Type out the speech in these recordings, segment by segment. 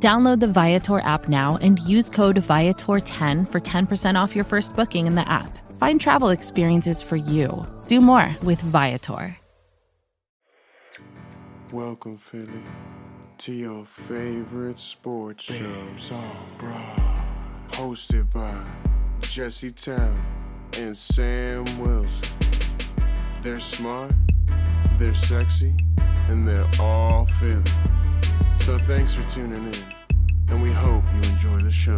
Download the Viator app now and use code Viator10 for 10% off your first booking in the app. Find travel experiences for you. Do more with Viator. Welcome, Philly, to your favorite sports show. Babes on Broad. Hosted by Jesse Town and Sam Wilson. They're smart, they're sexy, and they're all Philly. So thanks for tuning in, and we hope you enjoy the show.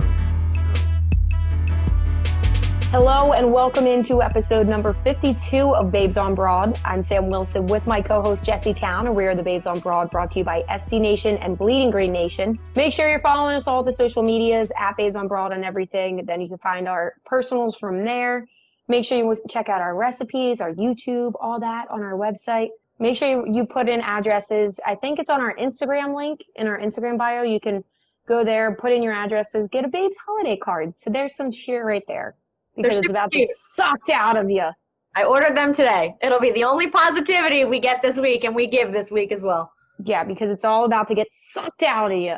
Hello and welcome into episode number 52 of Babes on Broad. I'm Sam Wilson with my co-host Jesse Town, and we are the Babes on Broad brought to you by SB Nation and Bleeding Green Nation. Make sure you're following us all the social medias at Babes on Broad and everything. Then you can find our personals from there. Make sure you check out our recipes, our YouTube, all that on our website. Make sure you, you put in addresses. I think it's on our Instagram link in our Instagram bio. You can go there, put in your addresses, get a Babes holiday card. So there's some cheer right there because it's about to be sucked out of you. I ordered them today. It'll be the only positivity we get this week and we give this week as well. Yeah, because it's all about to get sucked out of you.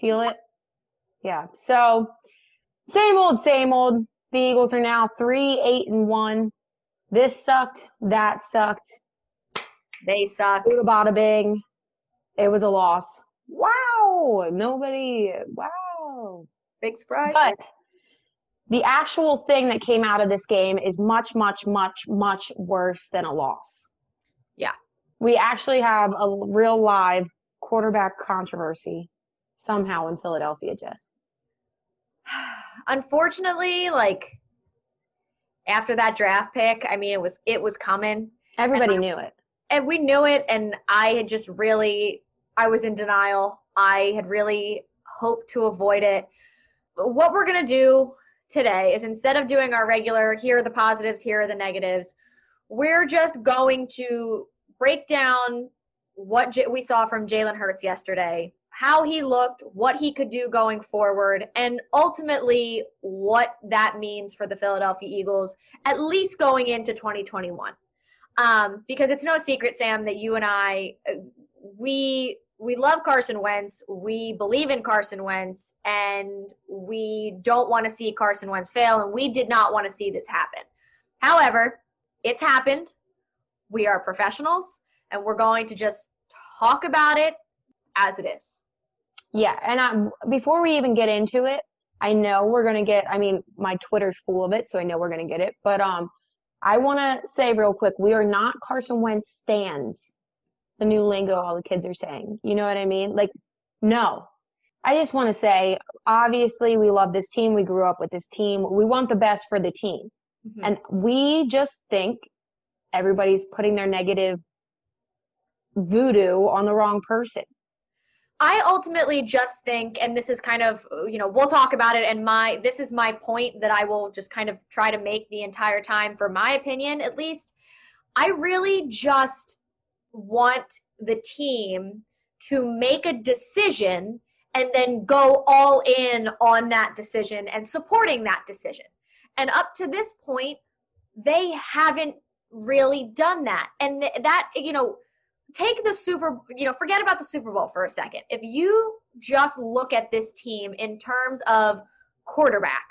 Feel it? Yeah. So same old, same old. The Eagles are now three, eight, and one. This sucked. That sucked. They suck. Buda bada bing. It was a loss. Wow. Nobody. Wow. Big surprise. But the actual thing that came out of this game is much, much, much, much worse than a loss. Yeah. We actually have a real live quarterback controversy somehow in Philadelphia, Jess. Unfortunately, like after that draft pick, I mean it was it was coming. Everybody knew it. And we knew it and I had just really I was in denial. I had really hoped to avoid it. What we're going to do today is instead of doing our regular here are the positives, here are the negatives, we're just going to break down what J- we saw from Jalen Hurts yesterday, how he looked, what he could do going forward, and ultimately what that means for the Philadelphia Eagles, at least going into 2021. Um, because it's no secret, Sam, that you and I, uh, we we love Carson Wentz. We believe in Carson Wentz, and we don't want to see Carson Wentz fail, and we did not want to see this happen. However, it's happened. We are professionals, and we're going to just talk about it as it is. Yeah, and I, before we even get into it, I know we're gonna get. I mean, my Twitter's full of it, so I know we're gonna get it. But um, I want to say real quick, we are not Carson Wentz stands. The new lingo all the kids are saying. You know what I mean? Like, no. I just want to say, obviously, we love this team. We grew up with this team. We want the best for the team, Mhm. and we just think everybody's putting their negative voodoo on the wrong person. I ultimately just think, and this is kind of, you know, we'll talk about it. And my, this is my point that I will just kind of try to make the entire time, for my opinion, at least. I really just want the team to make a decision and then go all in on that decision and supporting that decision. And up to this point, they haven't really done that. And th- that, you know, take the super you know forget about the super bowl for a second. If you just look at this team in terms of quarterback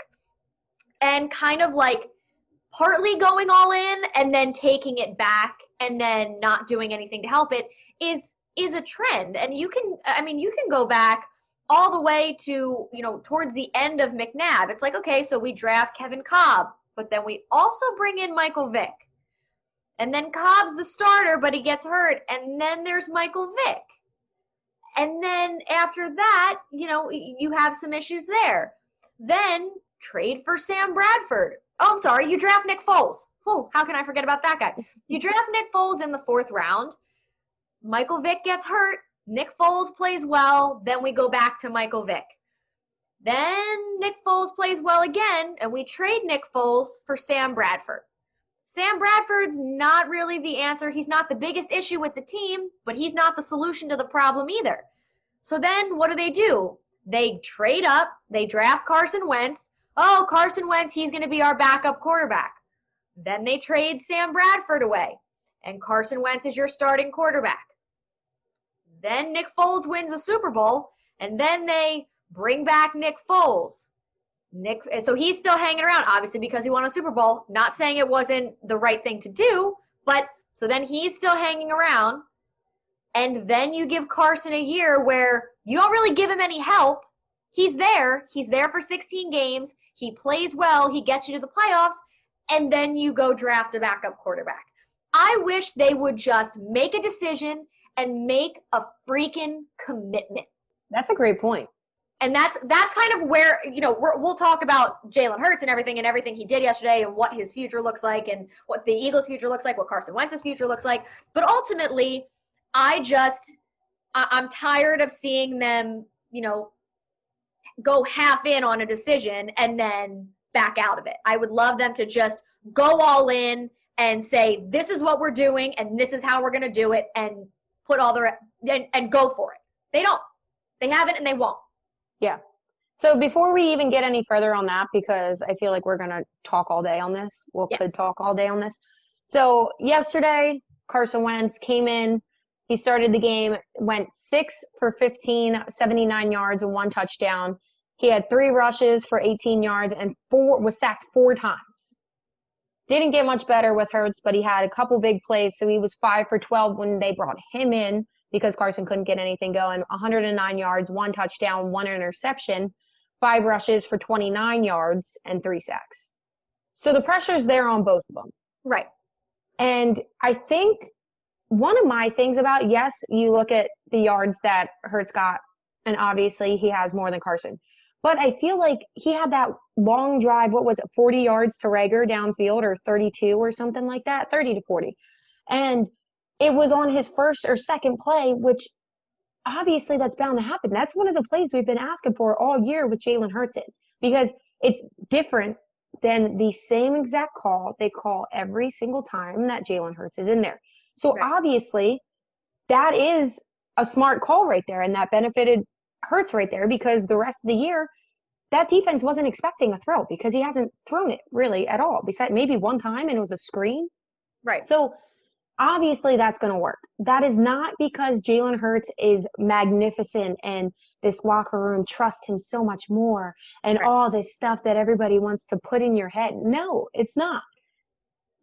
and kind of like partly going all in and then taking it back and then not doing anything to help it is is a trend. And you can i mean you can go back all the way to you know towards the end of mcnabb. It's like okay so we draft Kevin Kolb but then we also bring in michael vick and then Kolb's the starter, but he gets hurt. And then there's Michael Vick. And then after that, you know, you have some issues there. Then trade for Sam Bradford. Oh, I'm sorry, you draft Nick Foles. Oh, how can I forget about that guy? You draft Nick Foles in the fourth round. Michael Vick gets hurt. Nick Foles plays well. Then we go back to Michael Vick. Then Nick Foles plays well again, and we trade Nick Foles for Sam Bradford. Sam Bradford's not really the answer. He's not the biggest issue with the team, but he's not the solution to the problem either. So then what do they do? They trade up, they draft Carson Wentz. Oh, Carson Wentz, he's going to be our backup quarterback. Then they trade Sam Bradford away, and Carson Wentz is your starting quarterback. Then Nick Foles wins a Super Bowl, and then they bring back Nick Foles. Nick, so he's still hanging around, obviously, because he won a Super Bowl. Not saying it wasn't the right thing to do, but so then he's still hanging around. And then you give Carson a year where you don't really give him any help. He's there. He's there for 16 games. He plays well. He gets you to the playoffs. And then you go draft a backup quarterback. I wish they would just make a decision and make a freaking commitment. That's a great point. And that's that's kind of where you know we will talk about Jalen Hurts and everything and everything he did yesterday and what his future looks like and what the Eagles' future looks like, what Carson Wentz's future looks like. But ultimately, I just I, I'm tired of seeing them, you know, go half in on a decision and then back out of it. I would love them to just go all in and say this is what we're doing and this is how we're going to do it and put all the and, and go for it. They don't. They haven't and they won't. Yeah. So before we even get any further on that, because I feel like we're gonna talk all day on this. We we'll, yes. could talk all day on this. So yesterday, Carson Wentz came in. He started the game, went six for 15, 79 yards and one touchdown. He had three rushes for 18 yards and four was sacked four times. Didn't get much better with Hurts, but he had a couple big plays. So he was five for 12 when they brought him in because Carson couldn't get anything going. 109 yards, one touchdown, one interception, five rushes for 29 yards, and three sacks. So the pressure's there on both of them. Right. And I think one of my things about, yes, you look at the yards that Hurts got, and obviously he has more than Carson. But I feel like he had that long drive, what was it, 40 yards to Reagor downfield or 32 or something like that, 30 to 40. And it was on his first or second play, which obviously that's bound to happen. That's one of the plays we've been asking for all year with Jalen Hurts in because it's different than the same exact call they call every single time that Jalen Hurts is in there. So right. obviously that is a smart call right there and that benefited Hurts right there because the rest of the year that defense wasn't expecting a throw because he hasn't thrown it really at all. Besides maybe one time and it was a screen. Right. So obviously that's going to work. That is not because Jalen Hurts is magnificent and this locker room trusts him so much more and right. all this stuff that everybody wants to put in your head. No, it's not.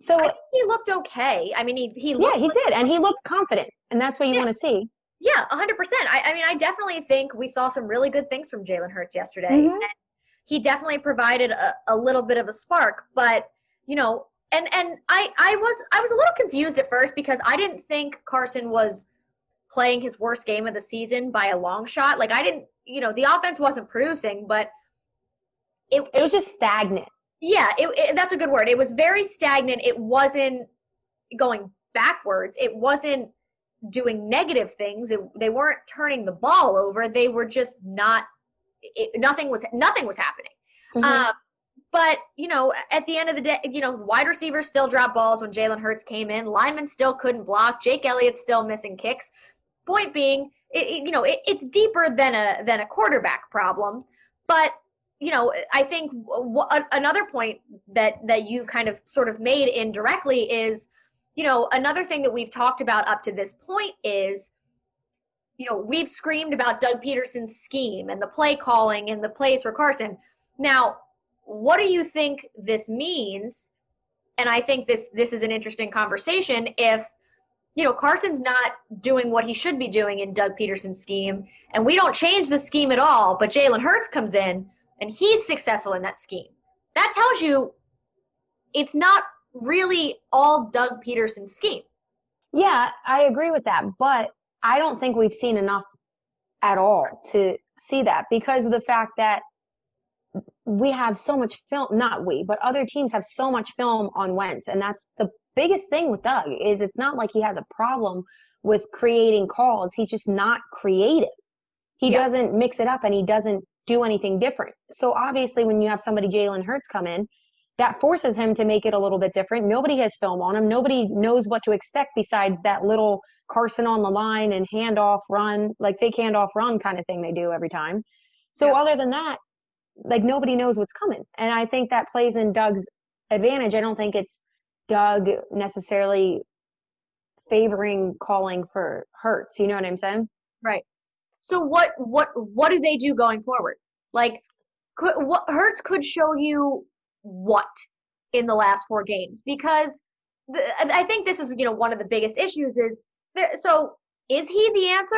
So he looked okay. I mean, he he yeah, he did, and he looked confident, and that's what you yeah. want to see. Yeah, hundred percent. I, I mean, I definitely think we saw some really good things from Jalen Hurts yesterday. Mm-hmm. he definitely provided a, a little bit of a spark, but you know, and and I I was I was a little confused at first because I didn't think Carson was playing his worst game of the season by a long shot. Like I didn't, you know, the offense wasn't producing, but it it was just stagnant. Yeah, it, it, that's a good word. It was very stagnant. It wasn't going backwards. It wasn't doing negative things. It, they weren't turning the ball over. They were just not. It, nothing was nothing was happening. Mm-hmm. Um, but, you know, at the end of the day, you know, wide receivers still drop balls when Jalen Hurts came in. Linemen still couldn't block. Jake Elliott's still missing kicks. Point being, it, it, you know, it, it's deeper than a than a quarterback problem. But, you know, I think w- another point that that you kind of sort of made indirectly is, you know, another thing that we've talked about up to this point is you know, we've screamed about Doug Pederson's scheme and the play calling and the plays for Carson. Now, what do you think this means? And I think this this is an interesting conversation if you know Carson's not doing what he should be doing in Doug Pederson's scheme, and we don't change the scheme at all, but Jalen Hurts comes in and he's successful in that scheme. That tells you it's not really all Doug Pederson's scheme. Yeah, I agree with that, but I don't think we've seen enough at all to see that because of the fact that we have so much film, not we, but other teams have so much film on Wentz. And that's the biggest thing with Doug is it's not like he has a problem with creating calls. He's just not creative. He yeah. doesn't mix it up and he doesn't do anything different. So obviously, when you have somebody Jalen Hurts come in, that forces him to make it a little bit different. Nobody has film on him. Nobody knows what to expect besides that little Carson on the line and handoff run, like fake handoff run kind of thing they do every time. So yeah. other than that, like nobody knows what's coming. And I think that plays in Doug's advantage. I don't think it's Doug necessarily favoring calling for Hurts. You know what I'm saying? Right. So what what what do they do going forward? Like could what Hurts could show you what in the last four games because the, I think this is you know one of the biggest issues is there, so is he the answer?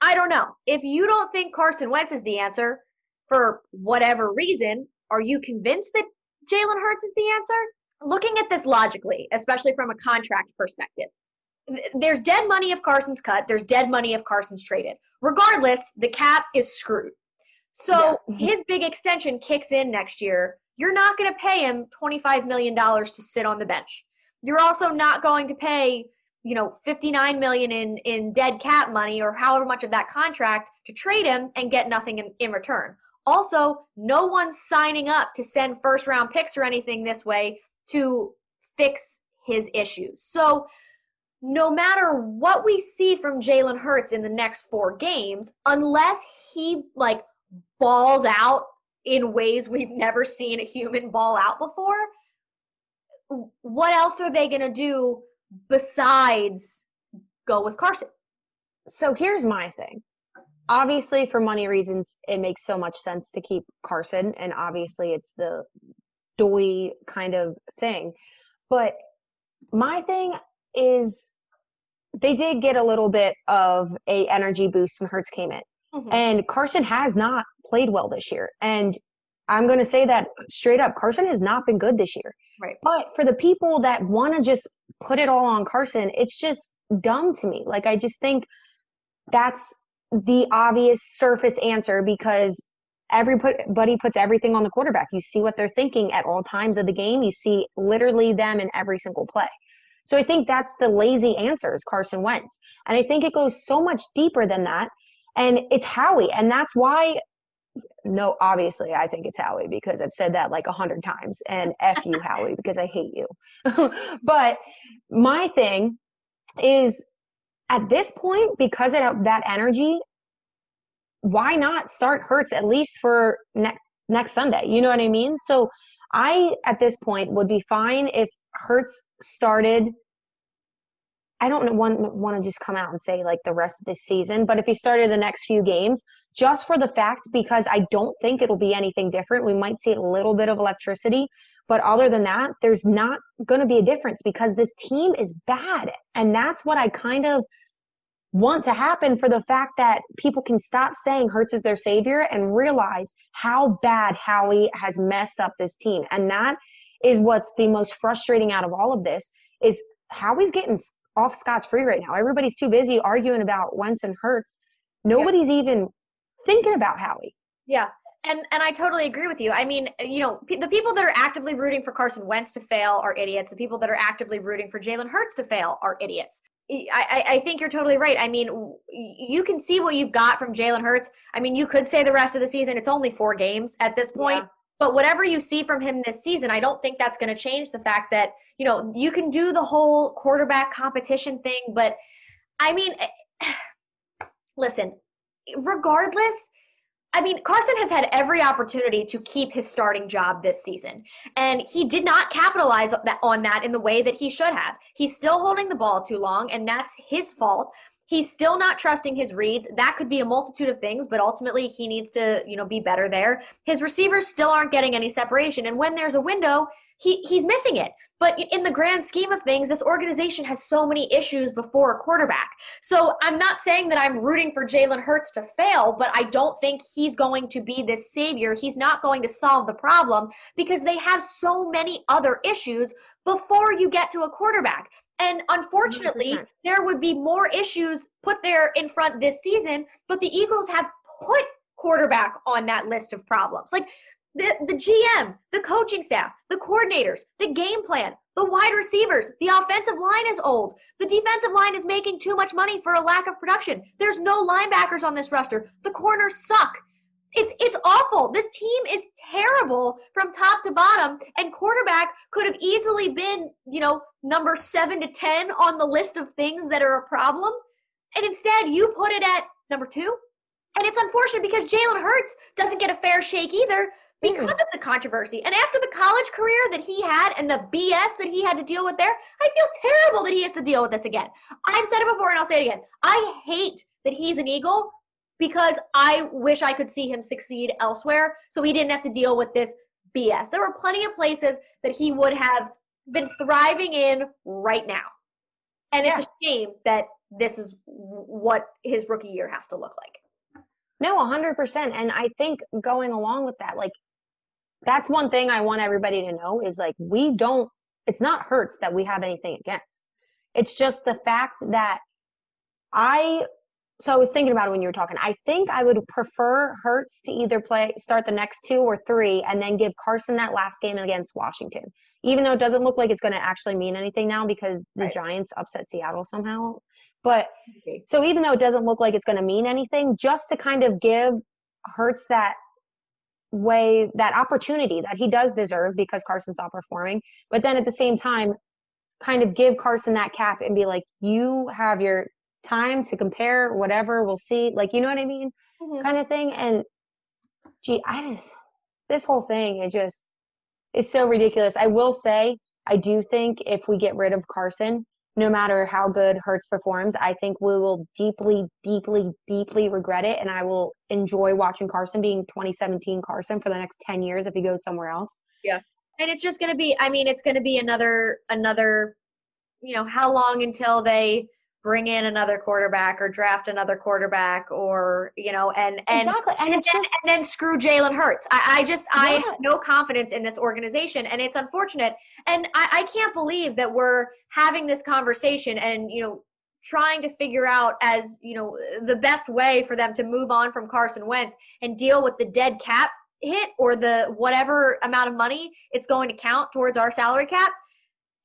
I don't know. If you don't think Carson Wentz is the answer for whatever reason, are you convinced that Jalen Hurts is the answer? Looking at this logically, especially from a contract perspective, there's dead money if Carson's cut, there's dead money if Carson's traded. Regardless, the cap is screwed. So yeah. his big extension kicks in next year. You're not going to pay him $25 million to sit on the bench. You're also not going to pay you know 59 million in in dead cap money or however much of that contract to trade him and get nothing in, in return also no one's signing up to send first round picks or anything this way to fix his issues so no matter what we see from Jalen Hurts in the next four games, unless he like balls out in ways we've never seen a human ball out before, what else are they going to do besides go with Carson? So here's my thing. Obviously, for money reasons, it makes so much sense to keep Carson, and obviously, it's the doy kind of thing. But my thing is, they did get a little bit of a energy boost when Hurts came in, mm-hmm. and Carson has not played well this year. And I'm going to say that straight up, Carson has not been good this year. Right. But for the people that want to just put it all on Carson, it's just dumb to me. Like, I just think that's the obvious surface answer because everybody puts everything on the quarterback. You see what they're thinking at all times of the game. You see literally them in every single play. So I think that's the lazy answer is Carson Wentz. And I think it goes so much deeper than that. And it's Howie. And that's why no, obviously, I think it's Howie because I've said that like a hundred times. And F you, Howie, because I hate you. but my thing is at this point, because of that energy, why not start Hurts at least for ne- next Sunday? You know what I mean? So I, at this point, would be fine if Hurts started I don't want want to just come out and say like the rest of this season, but if he started the next few games, just for the fact because I don't think it'll be anything different. We might see a little bit of electricity, but other than that, there's not going to be a difference because this team is bad, and that's what I kind of want to happen for the fact that people can stop saying Hurts is their savior and realize how bad Howie has messed up this team, and that is what's the most frustrating out of all of this is Howie's getting off scotch free right now. Everybody's too busy arguing about Wentz and Hurts. Nobody's even thinking about Howie. Yeah. And and I totally agree with you. I mean, you know, p- the people that are actively rooting for Carson Wentz to fail are idiots. The people that are actively rooting for Jalen Hurts to fail are idiots. I, I think you're totally right. I mean, you can see what you've got from Jalen Hurts. I mean, you could say the rest of the season, it's only four games at this point. Yeah. But whatever you see from him this season, I don't think that's going to change the fact that, you know, you can do the whole quarterback competition thing. But I mean, eh, listen, regardless, I mean, Carson has had every opportunity to keep his starting job this season, and he did not capitalize on that in the way that he should have. He's still holding the ball too long, and that's his fault. He's still not trusting his reads. That could be a multitude of things, but ultimately he needs to, you know, be better there. His receivers still aren't getting any separation, and when there's a window, he he's missing it. But in the grand scheme of things, this organization has so many issues before a quarterback. So I'm not saying that I'm rooting for Jalen Hurts to fail, but I don't think he's going to be this savior. He's not going to solve the problem because they have so many other issues before you get to a quarterback. And unfortunately, 100%. there would be more issues put there in front this season, but the Eagles have put quarterback on that list of problems. Like the, the GM, the coaching staff, the coordinators, the game plan, the wide receivers, the offensive line is old. The defensive line is making too much money for a lack of production. There's no linebackers on this roster. The corners suck. It's it's awful. This team is terrible from top to bottom, and quarterback could have easily been, you know, number seven to ten on the list of things that are a problem. And instead you put it at number two. And it's unfortunate because Jalen Hurts doesn't get a fair shake either because mm. of the controversy. And after the college career that he had and the BS that he had to deal with there, I feel terrible that he has to deal with this again. I've said it before and I'll say it again. I hate that he's an Eagle because I wish I could see him succeed elsewhere so he didn't have to deal with this BS. There were plenty of places that he would have been thriving in right now. And it's a shame that this is what his rookie year has to look like. No, 100%. And I think going along with that, like, that's one thing I want everybody to know is like, we don't, it's not Hurts that we have anything against. It's just the fact that I so I was thinking about it when you were talking. I think I would prefer Hurts to either play start the next two or three and then give Carson that last game against Washington. Even though it doesn't look like it's going to actually mean anything now because the right. Giants upset Seattle somehow. But okay. so even though it doesn't look like it's going to mean anything, just to kind of give Hurts that way, that opportunity that he does deserve because Carson's not performing. But then at the same time, kind of give Carson that cap and be like, you have your time to compare whatever we'll see like you know what i mean mm-hmm. kind of thing and gee i just this whole thing is just is so ridiculous i will say i do think if we get rid of carson no matter how good Hurts performs, I think we will deeply, deeply, deeply regret it. And I will enjoy watching Carson being 2017 Carson for the next 10 years if he goes somewhere else. Yeah. And it's just going to be, I mean, it's going to be another, another, you know, how long until they bring in another quarterback or draft another quarterback or you know and and exactly and, and, then, just, and then screw Jalen Hurts. I, I just yeah. I have no confidence in this organization and it's unfortunate and I, I can't believe that we're having this conversation and you know trying to figure out as you know the best way for them to move on from Carson Wentz and deal with the dead cap hit or the whatever amount of money it's going to count towards our salary cap.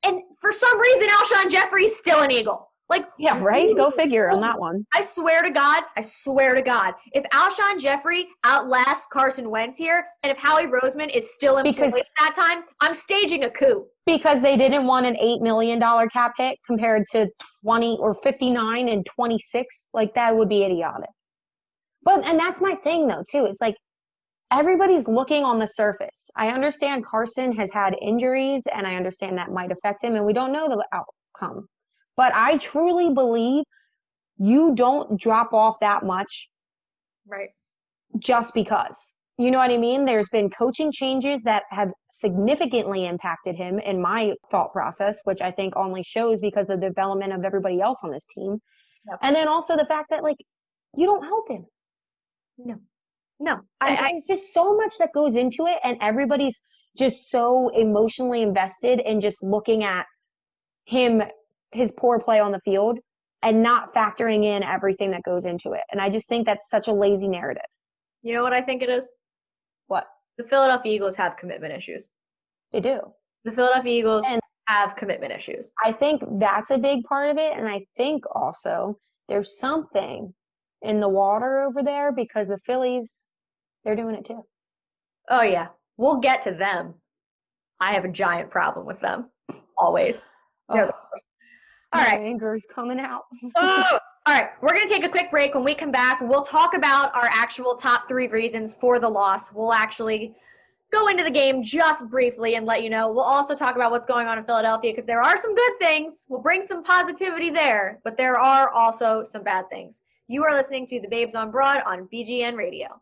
And for some reason, Alshon Jeffery's still an Eagle. Like, yeah, right? Go figure on that one. I swear to God, I swear to God, if Alshon Jeffery outlasts Carson Wentz here, and if Howie Roseman is still in because, at that time, I'm staging a coup. Because they didn't want an $8 million cap hit compared to 20 or 59 and 26. Like, that would be idiotic. But, and that's my thing though, too. It's like, everybody's looking on the surface. I understand Carson has had injuries and I understand that might affect him and we don't know the outcome. But I truly believe you don't drop off that much. Right. Just because. You know what I mean? There's been coaching changes that have significantly impacted him in my thought process, which I think only shows because of the development of everybody else on this team. Yep. And then also the fact that, like, you don't help him. No. No. I, I, there's just so much that goes into it, and everybody's just so emotionally invested in just looking at him his poor play on the field and not factoring in everything that goes into it. And I just think that's such a lazy narrative. You know what I think it is? What? The Philadelphia Eagles have commitment issues. They do. The Philadelphia Eagles and have commitment issues. I think that's a big part of it. And I think also there's something in the water over there because the Phillies, they're doing it too. Oh, yeah. We'll get to them. I have a giant problem with them. Always. Oh. All right. Anger's coming out. oh, all right. We're going to take a quick break. When we come back, we'll talk about our actual top three reasons for the loss. We'll actually go into the game just briefly and let you know. We'll also talk about what's going on in Philadelphia because there are some good things. We'll bring some positivity there, but there are also some bad things. You are listening to the Babes on Broad on BGN Radio.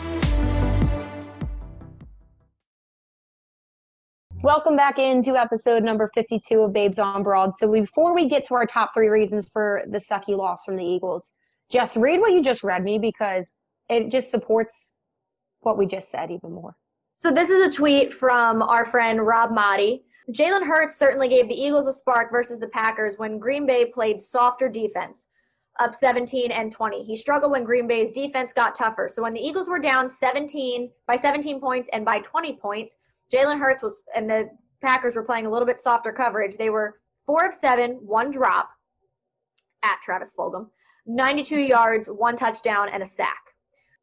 Welcome back into episode number 52 of Babes on Broad. So before we get to our top three reasons for the sucky loss from the Eagles, just read what you just read me because it just supports what we just said even more. So this is a tweet from our friend Rob Maaddi. Jalen Hurts certainly gave the Eagles a spark versus the Packers when Green Bay played softer defense, up 17 and 20. He struggled when Green Bay's defense got tougher. So when the Eagles were down 17 by 17 points and by 20 points, Jalen Hurts was, and the Packers were playing a little bit softer coverage. They were four of seven, one drop at Travis Fulgham, 92 yards, one touchdown, and a sack.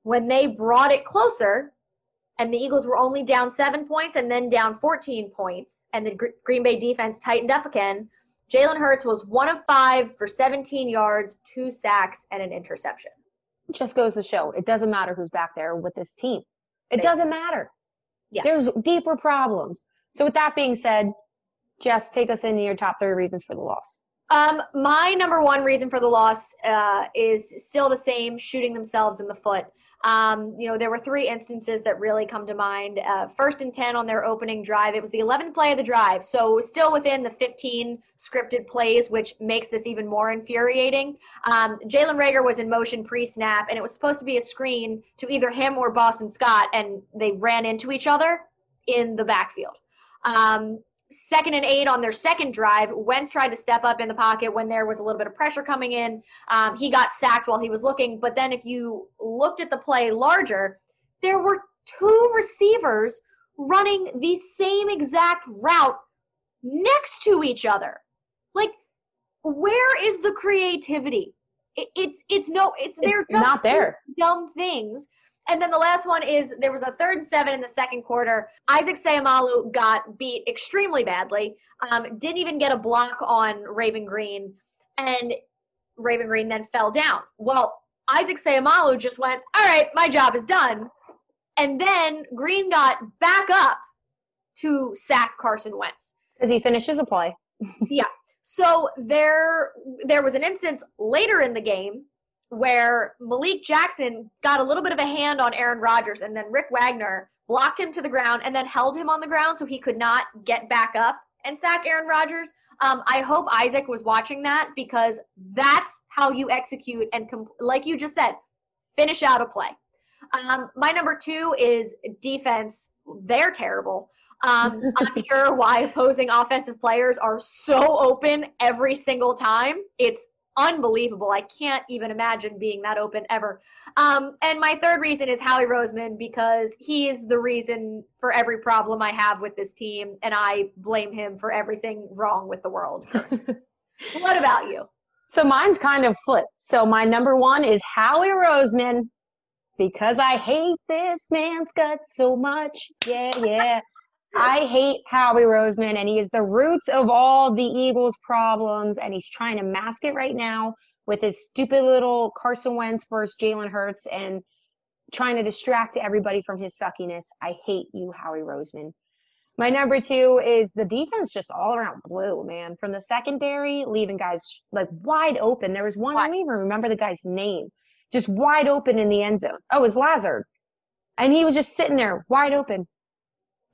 When they brought it closer, and the Eagles were only down seven points and then down 14 points, and the Green Bay defense tightened up again. Jalen Hurts was one of five for 17 yards, two sacks, and an interception. Just goes to show it doesn't matter who's back there with this team. It doesn't matter. Yeah. There's deeper problems. So with that being said, Jess, take us into your top three reasons for the loss. Um, my number one reason for the loss uh, is still the same: shooting themselves in the foot. Um, you know, there were three instances that really come to mind. Uh, first and 10 on their opening drive. It was the 11th play of the drive. So still within the 15 scripted plays, which makes this even more infuriating. Um, Jalen Reagor was in motion pre snap, and it was supposed to be a screen to either him or Boston Scott, and they ran into each other in the backfield. Um, second and eight on their second drive, Wentz tried to step up in the pocket when there was a little bit of pressure coming in. Um, he got sacked while he was looking. But then if you looked at the play larger, there were two receivers running the same exact route next to each other. Like, where is the creativity? It, it's it's no it's they're just not there dumb things and then the last one is there was a third and seven in the second quarter. Isaac Seumalo got beat extremely badly. Um, didn't even get a block on Raven Green, and Raven Green then fell down. Well, Isaac Seumalo just went, "All right, my job is done," and then Green got back up to sack Carson Wentz because he finishes a play. yeah. So there, there was an instance later in the game where Malik Jackson got a little bit of a hand on Aaron Rodgers, and then Rick Wagner blocked him to the ground and then held him on the ground so he could not get back up and sack Aaron Rodgers. Um, I hope Isaac was watching that because that's how you execute and, comp- like you just said, finish out a play. Um, my number two is defense. They're terrible. Um, I'm sure why opposing offensive players are so open every single time. It's unbelievable. I can't even imagine being that open ever. Um, and my third reason is Howie Roseman because he is the reason for every problem I have with this team, and I blame him for everything wrong with the world. what about you? So mine's kind of flipped. So my number one is Howie Roseman because I hate this man's guts so much. Yeah, yeah. I hate Howie Roseman, and he is the roots of all the Eagles' problems, and he's trying to mask it right now with his stupid little Carson Wentz versus Jalen Hurts and trying to distract everybody from his suckiness. I hate you, Howie Roseman. My number two is the defense just all around blue, man. From the secondary, leaving guys like wide open. There was one, I don't even remember the guy's name, just wide open in the end zone. Oh, it was Lazard. And he was just sitting there wide open.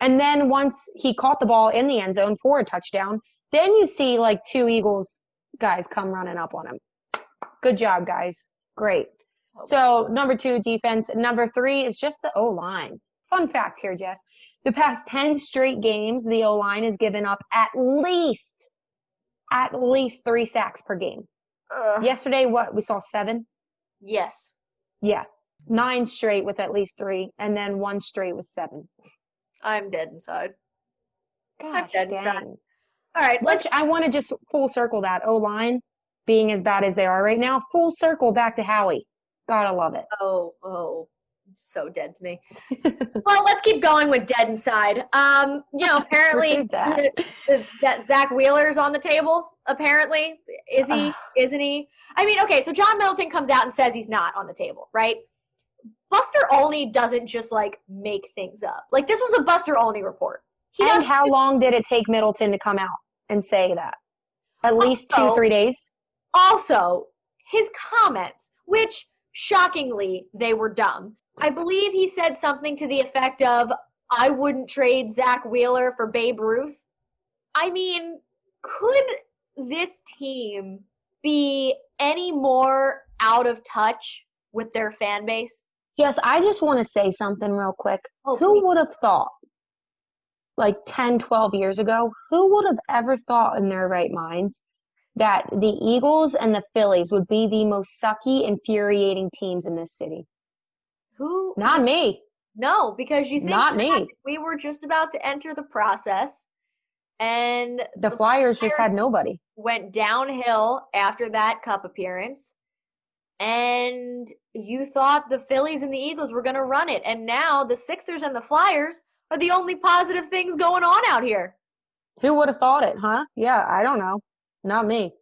And then once he caught the ball in the end zone for a touchdown, then you see like two Eagles guys come running up on him. Good job, guys. Great. So number two, defense. Number three is just the O line. Fun fact here, Jess. The past 10 straight games, the O line has given up at least, at least three sacks per game. Yesterday, what? We saw seven? Yes. Yeah. Nine straight with at least three, and then one straight with seven. I'm dead inside. Gosh, dead dang. inside. All right, let's Which I want to just full circle that O line being as bad as they are right now. Full circle back to Howie. Gotta love it. Oh, oh, so dead to me. well, let's keep going with dead inside. Um, you know, apparently that. that, Zack Wheeler's on the table. Apparently, is he? Isn't he? I mean, okay, so John Middleton comes out and says he's not on the table, right? Buster Olney doesn't just like make things up. Like this was a Buster Olney report. He and how long did it take Middleton to come out and say that? At least two, three days. also his comments, which shockingly they were dumb. I believe he said something to the effect of, I wouldn't trade Zack Wheeler for Babe Ruth. I mean, could this team be any more out of touch with their fan base? Yes, I just want to say something real quick. Oh, who would have thought, like 10, 12 years ago, who would have ever thought in their right minds that the Eagles and the Phillies would be the most sucky, infuriating teams in this city? Who? Not me. No, because you think Not me. we were just about to enter the process and The Flyers just had nobody. went downhill after that cup appearance and you thought the Phillies and the Eagles were going to run it and now the Sixers and the Flyers are the only positive things going on out here. Who would have thought it, huh? Yeah, I don't know. Not me.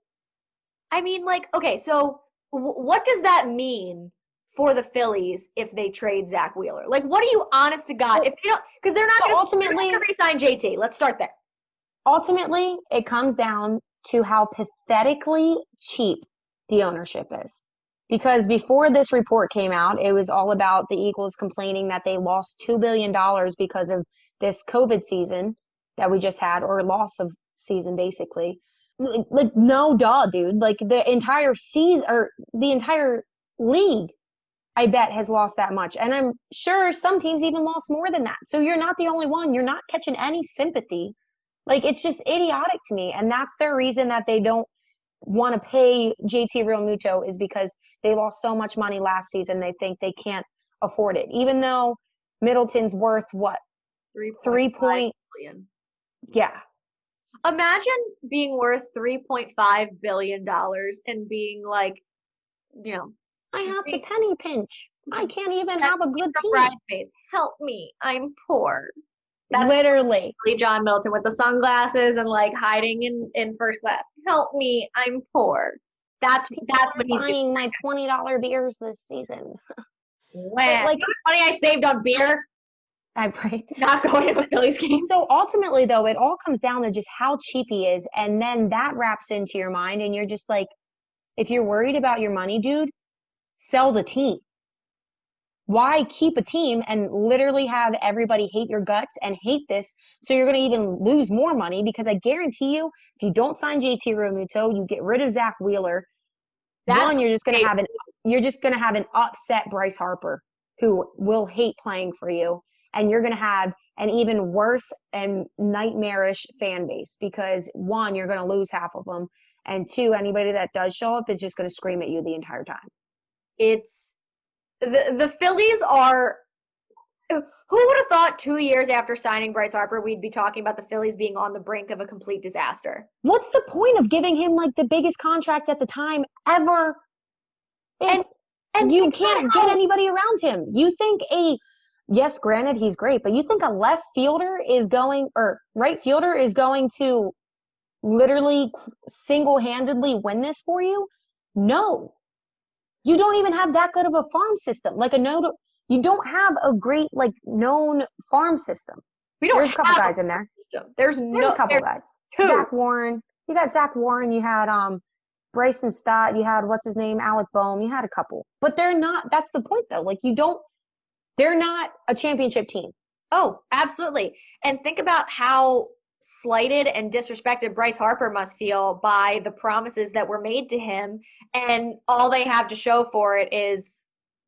I mean like okay, so w- what does that mean for the Phillies if they trade Zack Wheeler? Like what are you honest to God if you don't cuz they're not So ultimately- not gonna resign JT. Let's start there. ultimately it comes down to how pathetically cheap the ownership is because before this report came out it was all about the eagles complaining that they lost $2 billion because of this covid season that we just had or loss of season basically. Like, like no duh dude. Like the entire season or the entire league i bet has lost that much. And i'm sure some teams even lost more than that. So you're not the only one. You're not catching any sympathy. Like it's just idiotic to me. And that's their reason that they don't want to pay JT Realmuto is because they lost so much money last season. They think they can't afford it. Even though Middleton's worth what? 3. Three point billion. yeah. Imagine being worth three point five billion dollars and being like, you know, I have the penny pinch. I can't even have a good team. help me, I'm poor. That's Literally. John Middleton with the sunglasses and like hiding in in first class. Help me, I'm poor. That's that's what he's doing. buying my twenty dollar beers this season. Wow. like- money I saved on beer, I right. not going to a Phillies game. So ultimately, though, it all comes down to just how cheap he is. And then that wraps into your mind. And you're just like, if you're worried about your money, dude, sell the team. Why keep a team and literally have everybody hate your guts and hate this? So you're going to even lose more money because I guarantee you, if you don't sign JT Realmuto, you get rid of Zack Wheeler. That's one, you're just going to have an you're just going to have an upset Bryce Harper who will hate playing for you, and you're going to have an even worse and nightmarish fan base because one, you're going to lose half of them, and two, anybody that does show up is just going to scream at you the entire time. It's the the Phillies are. Who would have thought two years after signing Bryce Harper, we'd be talking about the Phillies being on the brink of a complete disaster? What's the point of giving him like the biggest contract at the time ever? And- And you can't get anybody around him. You think a yes, granted he's great, but you think a left fielder is going or right fielder is going to literally single-handedly win this for you? No. You don't even have that good of a farm system. Like a no you don't have a great like known farm system. We don't There's a couple guys in there. system. There's, There's no a couple there's guys. two. Zach Warren. You got Zach Warren. You had um Bryson Stott. You had what's his name, Alec Bohm. You had a couple, but they're not. That's the point, though. Like you don't. They're not a championship team. Oh, absolutely. And think about how slighted and disrespected Bryce Harper must feel by the promises that were made to him. And all they have to show for it is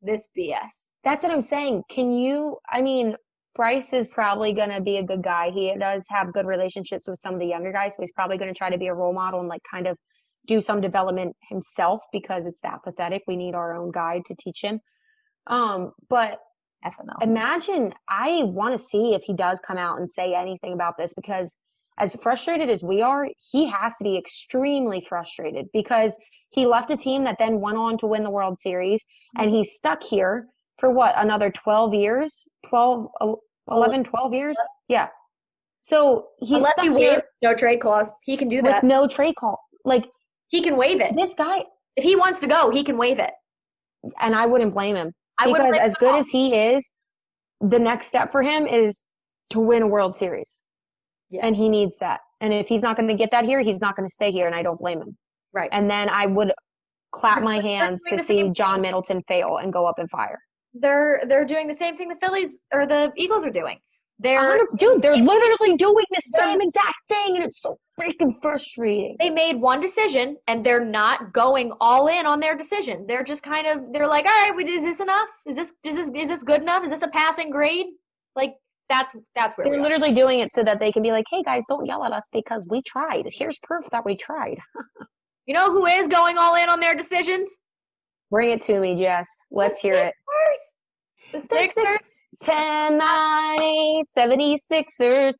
this BS. That's what I'm saying. Can you? I mean, Bryce is probably going to be a good guy. He does have good relationships with some of the younger guys, so he's probably going to try to be a role model and like kind of do some development himself because it's that pathetic. We need our own guide to teach him. Um, but FML. imagine I want to see if he does come out and say anything about this because as frustrated as we are, he has to be extremely frustrated because he left a team that then went on to win the World Series and he's stuck here for what another 12 years 12 11 12 years yeah so he's Unless stuck he here no trade clause, he can do with that. no trade call like he can waive it. this guy If he wants to go, he can waive it. and i wouldn't blame him I because as good as he is the next step for him is to win a world series Yeah. and he needs that and if he's not going to get that here he's not going to stay here and i don't blame him Right. and then i would clap my hands to see john middleton fail and go up in fire they're they're doing the same thing the Phillies or the Eagles are doing. They're 100 dude they're literally doing the same exact thing and it's so freaking frustrating they made one decision and they're not going all in on their decision. They're just kind of they're like, all right, is this enough? Is this is this is this good enough? Is this a passing grade? Like that's that's where They're literally doing it so that they can be like, hey guys, don't yell at us because we tried. Here's proof that we tried. You know who is going all in on their decisions? Bring it to me, Jess. Let's hear it. Sixers. The The Sixers. six, 10, 9, 8, 76ers.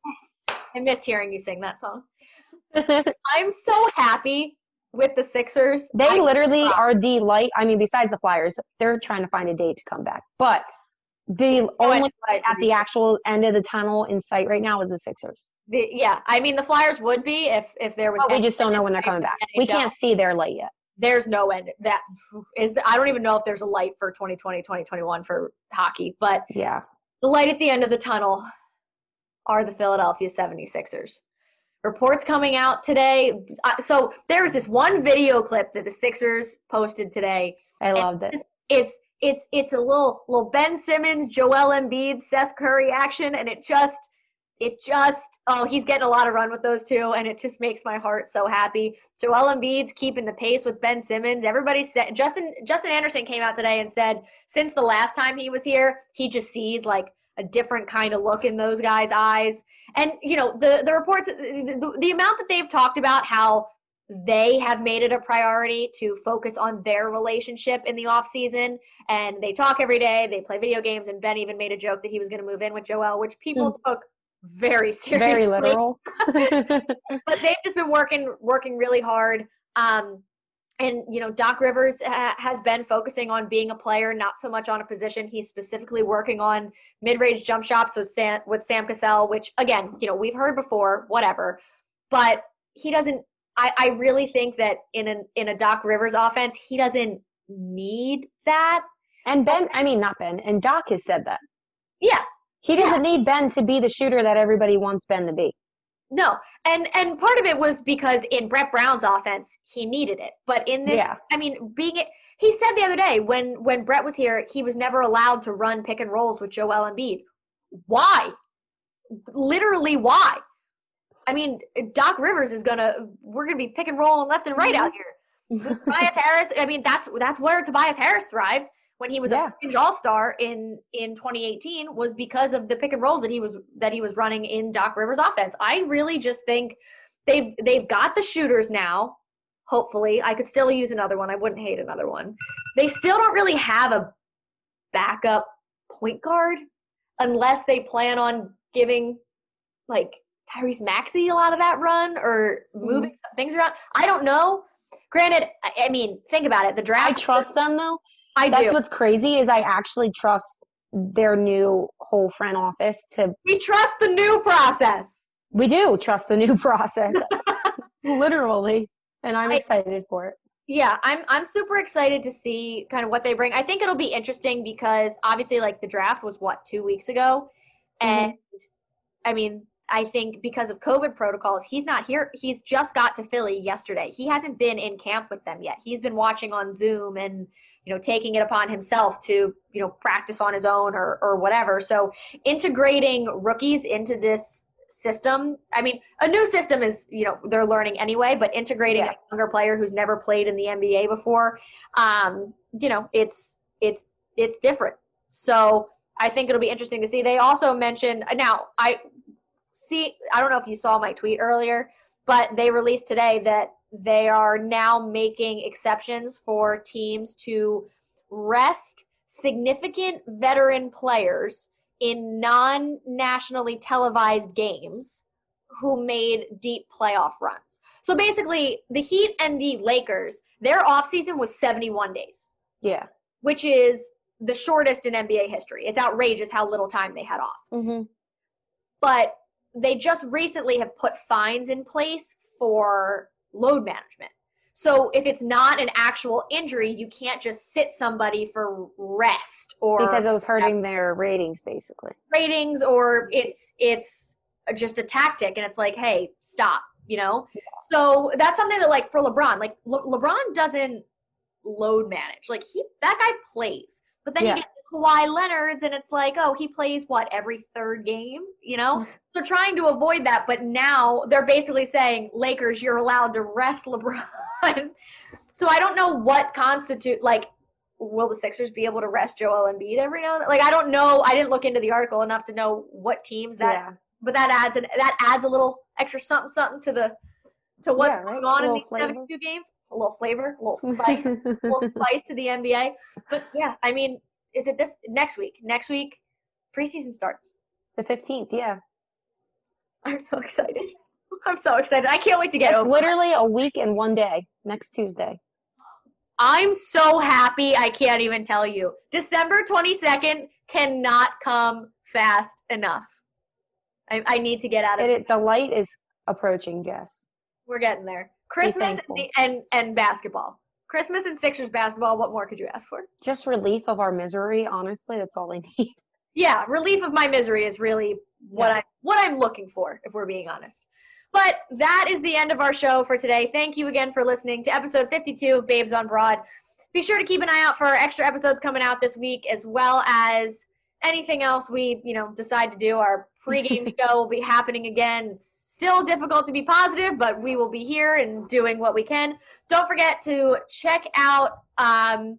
I missed hearing you sing that song. I'm so happy with the Sixers. they I- literally are the light. I mean, besides the Flyers, they're trying to find a date to come back. But the only light at the actual end of the tunnel in sight right now is the Sixers. the- yeah, I mean the Flyers would be if if there was. But we just don't know when they're coming back. the We can't see their light yet. there's no end that is the, i don't even know if there's a light for 2020 2021 for hockey but Yeah. the light at the end of the tunnel are the philadelphia 76ers reports coming out today uh, so there was this one video clip that the sixers posted today I loved it. it's- it's it's a little little ben simmons joel embiid seth curry action and it just it just oh he's getting a lot of run with those two and it just makes my heart so happy. Joel embiid's keeping the pace with ben simmons. Everybody said justin justin anderson came out today and said since the last time he was here he just sees like a different kind of look in those guys eyes. And you know the the reports the, the amount that they've talked about how they have made it a priority to focus on their relationship in the off season and they talk every day they play video games and ben even made a joke that he was going to move in with joel which people took very seriously Very literal. but they've just been working working really hard um and you know doc rivers ha- has been focusing on being a player not so much on a position he's specifically working on mid-range jump shots with sam with sam cassell which again you know we've heard before whatever but he doesn't i i really think that in an in a doc rivers offense he doesn't need that and Ben, I mean, not Ben, and Doc has said that. yeah He doesn't need Ben to be the shooter that everybody wants Ben to be. No, and and part of it was because in Brett Brown's offense he needed it, but in this, Yeah. I mean, being it, he said the other day when when Brett was here, he was never allowed to run pick and rolls with Joel Embiid. Why? Literally, why? I mean, Doc Rivers is gonna we're gonna be pick and rolling left and right out mm-hmm. here. Tobias Harris, I mean, that's that's where Tobias Harris thrived when he was Yeah. a fringe all star in in 2018 was because of the pick and rolls that he was that he was running in Doc Rivers offense. I really just think they've they've got the shooters now. Hopefully, I could still use another one. I wouldn't hate another one. They still don't really have a backup point guard unless they plan on giving like Tyrese Maxey a lot of that run or moving mm-hmm. some things around. I don't know. Granted, I, I mean, think about it. The draft. I trust them though. I That's do. what's crazy is I actually trust their new whole front office to we trust the new process we do trust the new process literally and i'm I- excited for it yeah i'm i'm super excited to see kind of what they bring i think it'll be interesting because obviously like the draft was what two weeks ago mm-hmm. and i mean i think because of covid protocols he's not here. He's just got to philly yesterday. He hasn't been in camp with them yet. He's been watching on zoom and you know taking it upon himself to you know practice on his own or or whatever. So integrating rookies into this system i mean a new system is you know they're learning anyway but integrating Yeah. a younger player who's never played in the nba before um you know it's it's it's different. So i think it'll be interesting to see. They also mentioned now i see i don't know if you saw my tweet earlier but they released today that they are now making exceptions for teams to rest significant veteran players in non nationally televised games who made deep playoff runs. So basically, the Heat and the Lakers, their offseason was 71 days, yeah which is the shortest in NBA history. It's outrageous how little time they had off. mm-hmm. But they just recently have put fines in place for load management. So if it's not an actual injury, you can't just sit somebody for rest or because it was hurting their ratings basically. Ratings or it's it's just a tactic and it's like hey stop you know? So that's something that like for lebron like Le- lebron doesn't load manage. Like he that guy plays. But then Yeah. you get Kawhi Leonard's and it's like oh he plays what every third game you know mm. they're trying to avoid that but now they're basically saying Lakers you're allowed to rest LeBron so I don't know what constitute like will the Sixers be able to rest Joel Embiid every now and then? Like I don't know. I didn't look into the article enough to know what teams that. yeah But that adds an that adds a little extra something something to the to what's Yeah, right. going on in these flavor. 72 games. A little flavor, a little spice, a little spice to the NBA. But yeah, I mean, is it this next week? Next week, preseason starts. the 15th yeah I'm so excited. I'm so excited. I can't wait to get it's over. it. literally a week and one day next tuesday I'm so happy. I can't even tell you. December 22nd cannot come fast enough. I, I need to get out of it. it, the light is approaching jess We're getting there. Christmas and, the, and and basketball. Christmas and Sixers basketball. What more could you ask for? just relief of our misery honestly that's all i need Yeah, relief of my misery is really what Yeah. I what I'm looking for, if we're being honest. But that is the end of our show for today. Thank you again for listening to episode 52 of Babes on Broad. Be sure to keep an eye out for our extra episodes coming out this week, as well as anything else we, you know, decide to do. Our pregame show will be happening again. It's still difficult to be positive, but we will be here and doing what we can. Don't forget to check out um,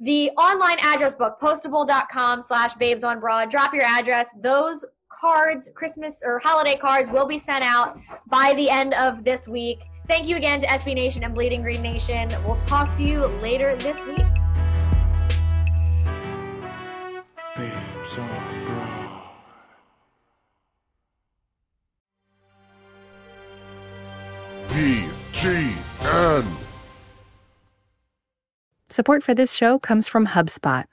the online address book, postable.com slash babes on broad. Drop your address. Those cards, Christmas or holiday cards, will be sent out by the end of this week. Thank you again to SB Nation and Bleeding Green Nation. We'll talk to you later this week. Babes on Support for this show comes from HubSpot.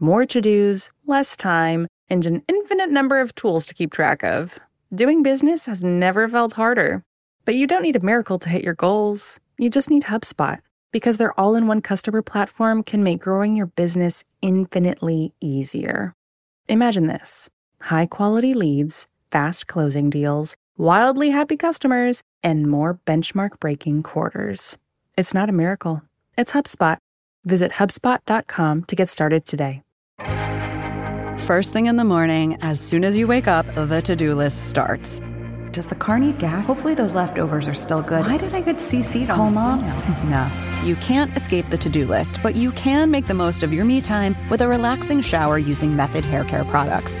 More to dos, less time, and an infinite number of tools to keep track of. Doing business has never felt harder. But you don't need a miracle to hit your goals. You just need HubSpot because their all in one customer platform can make growing your business infinitely easier. Imagine this high quality leads, fast closing deals, wildly happy customers, and more benchmark breaking quarters. It's not a miracle, it's HubSpot. Visit HubSpot.com to get started today. First thing in the morning, as soon as you wake up, the to do list starts. Does the car need gas? Hopefully those leftovers are still good. Why did I get CC'd on Call mom. no. You can't escape the to do list, but you can make the most of your me time with a relaxing shower using Method Hair Care products.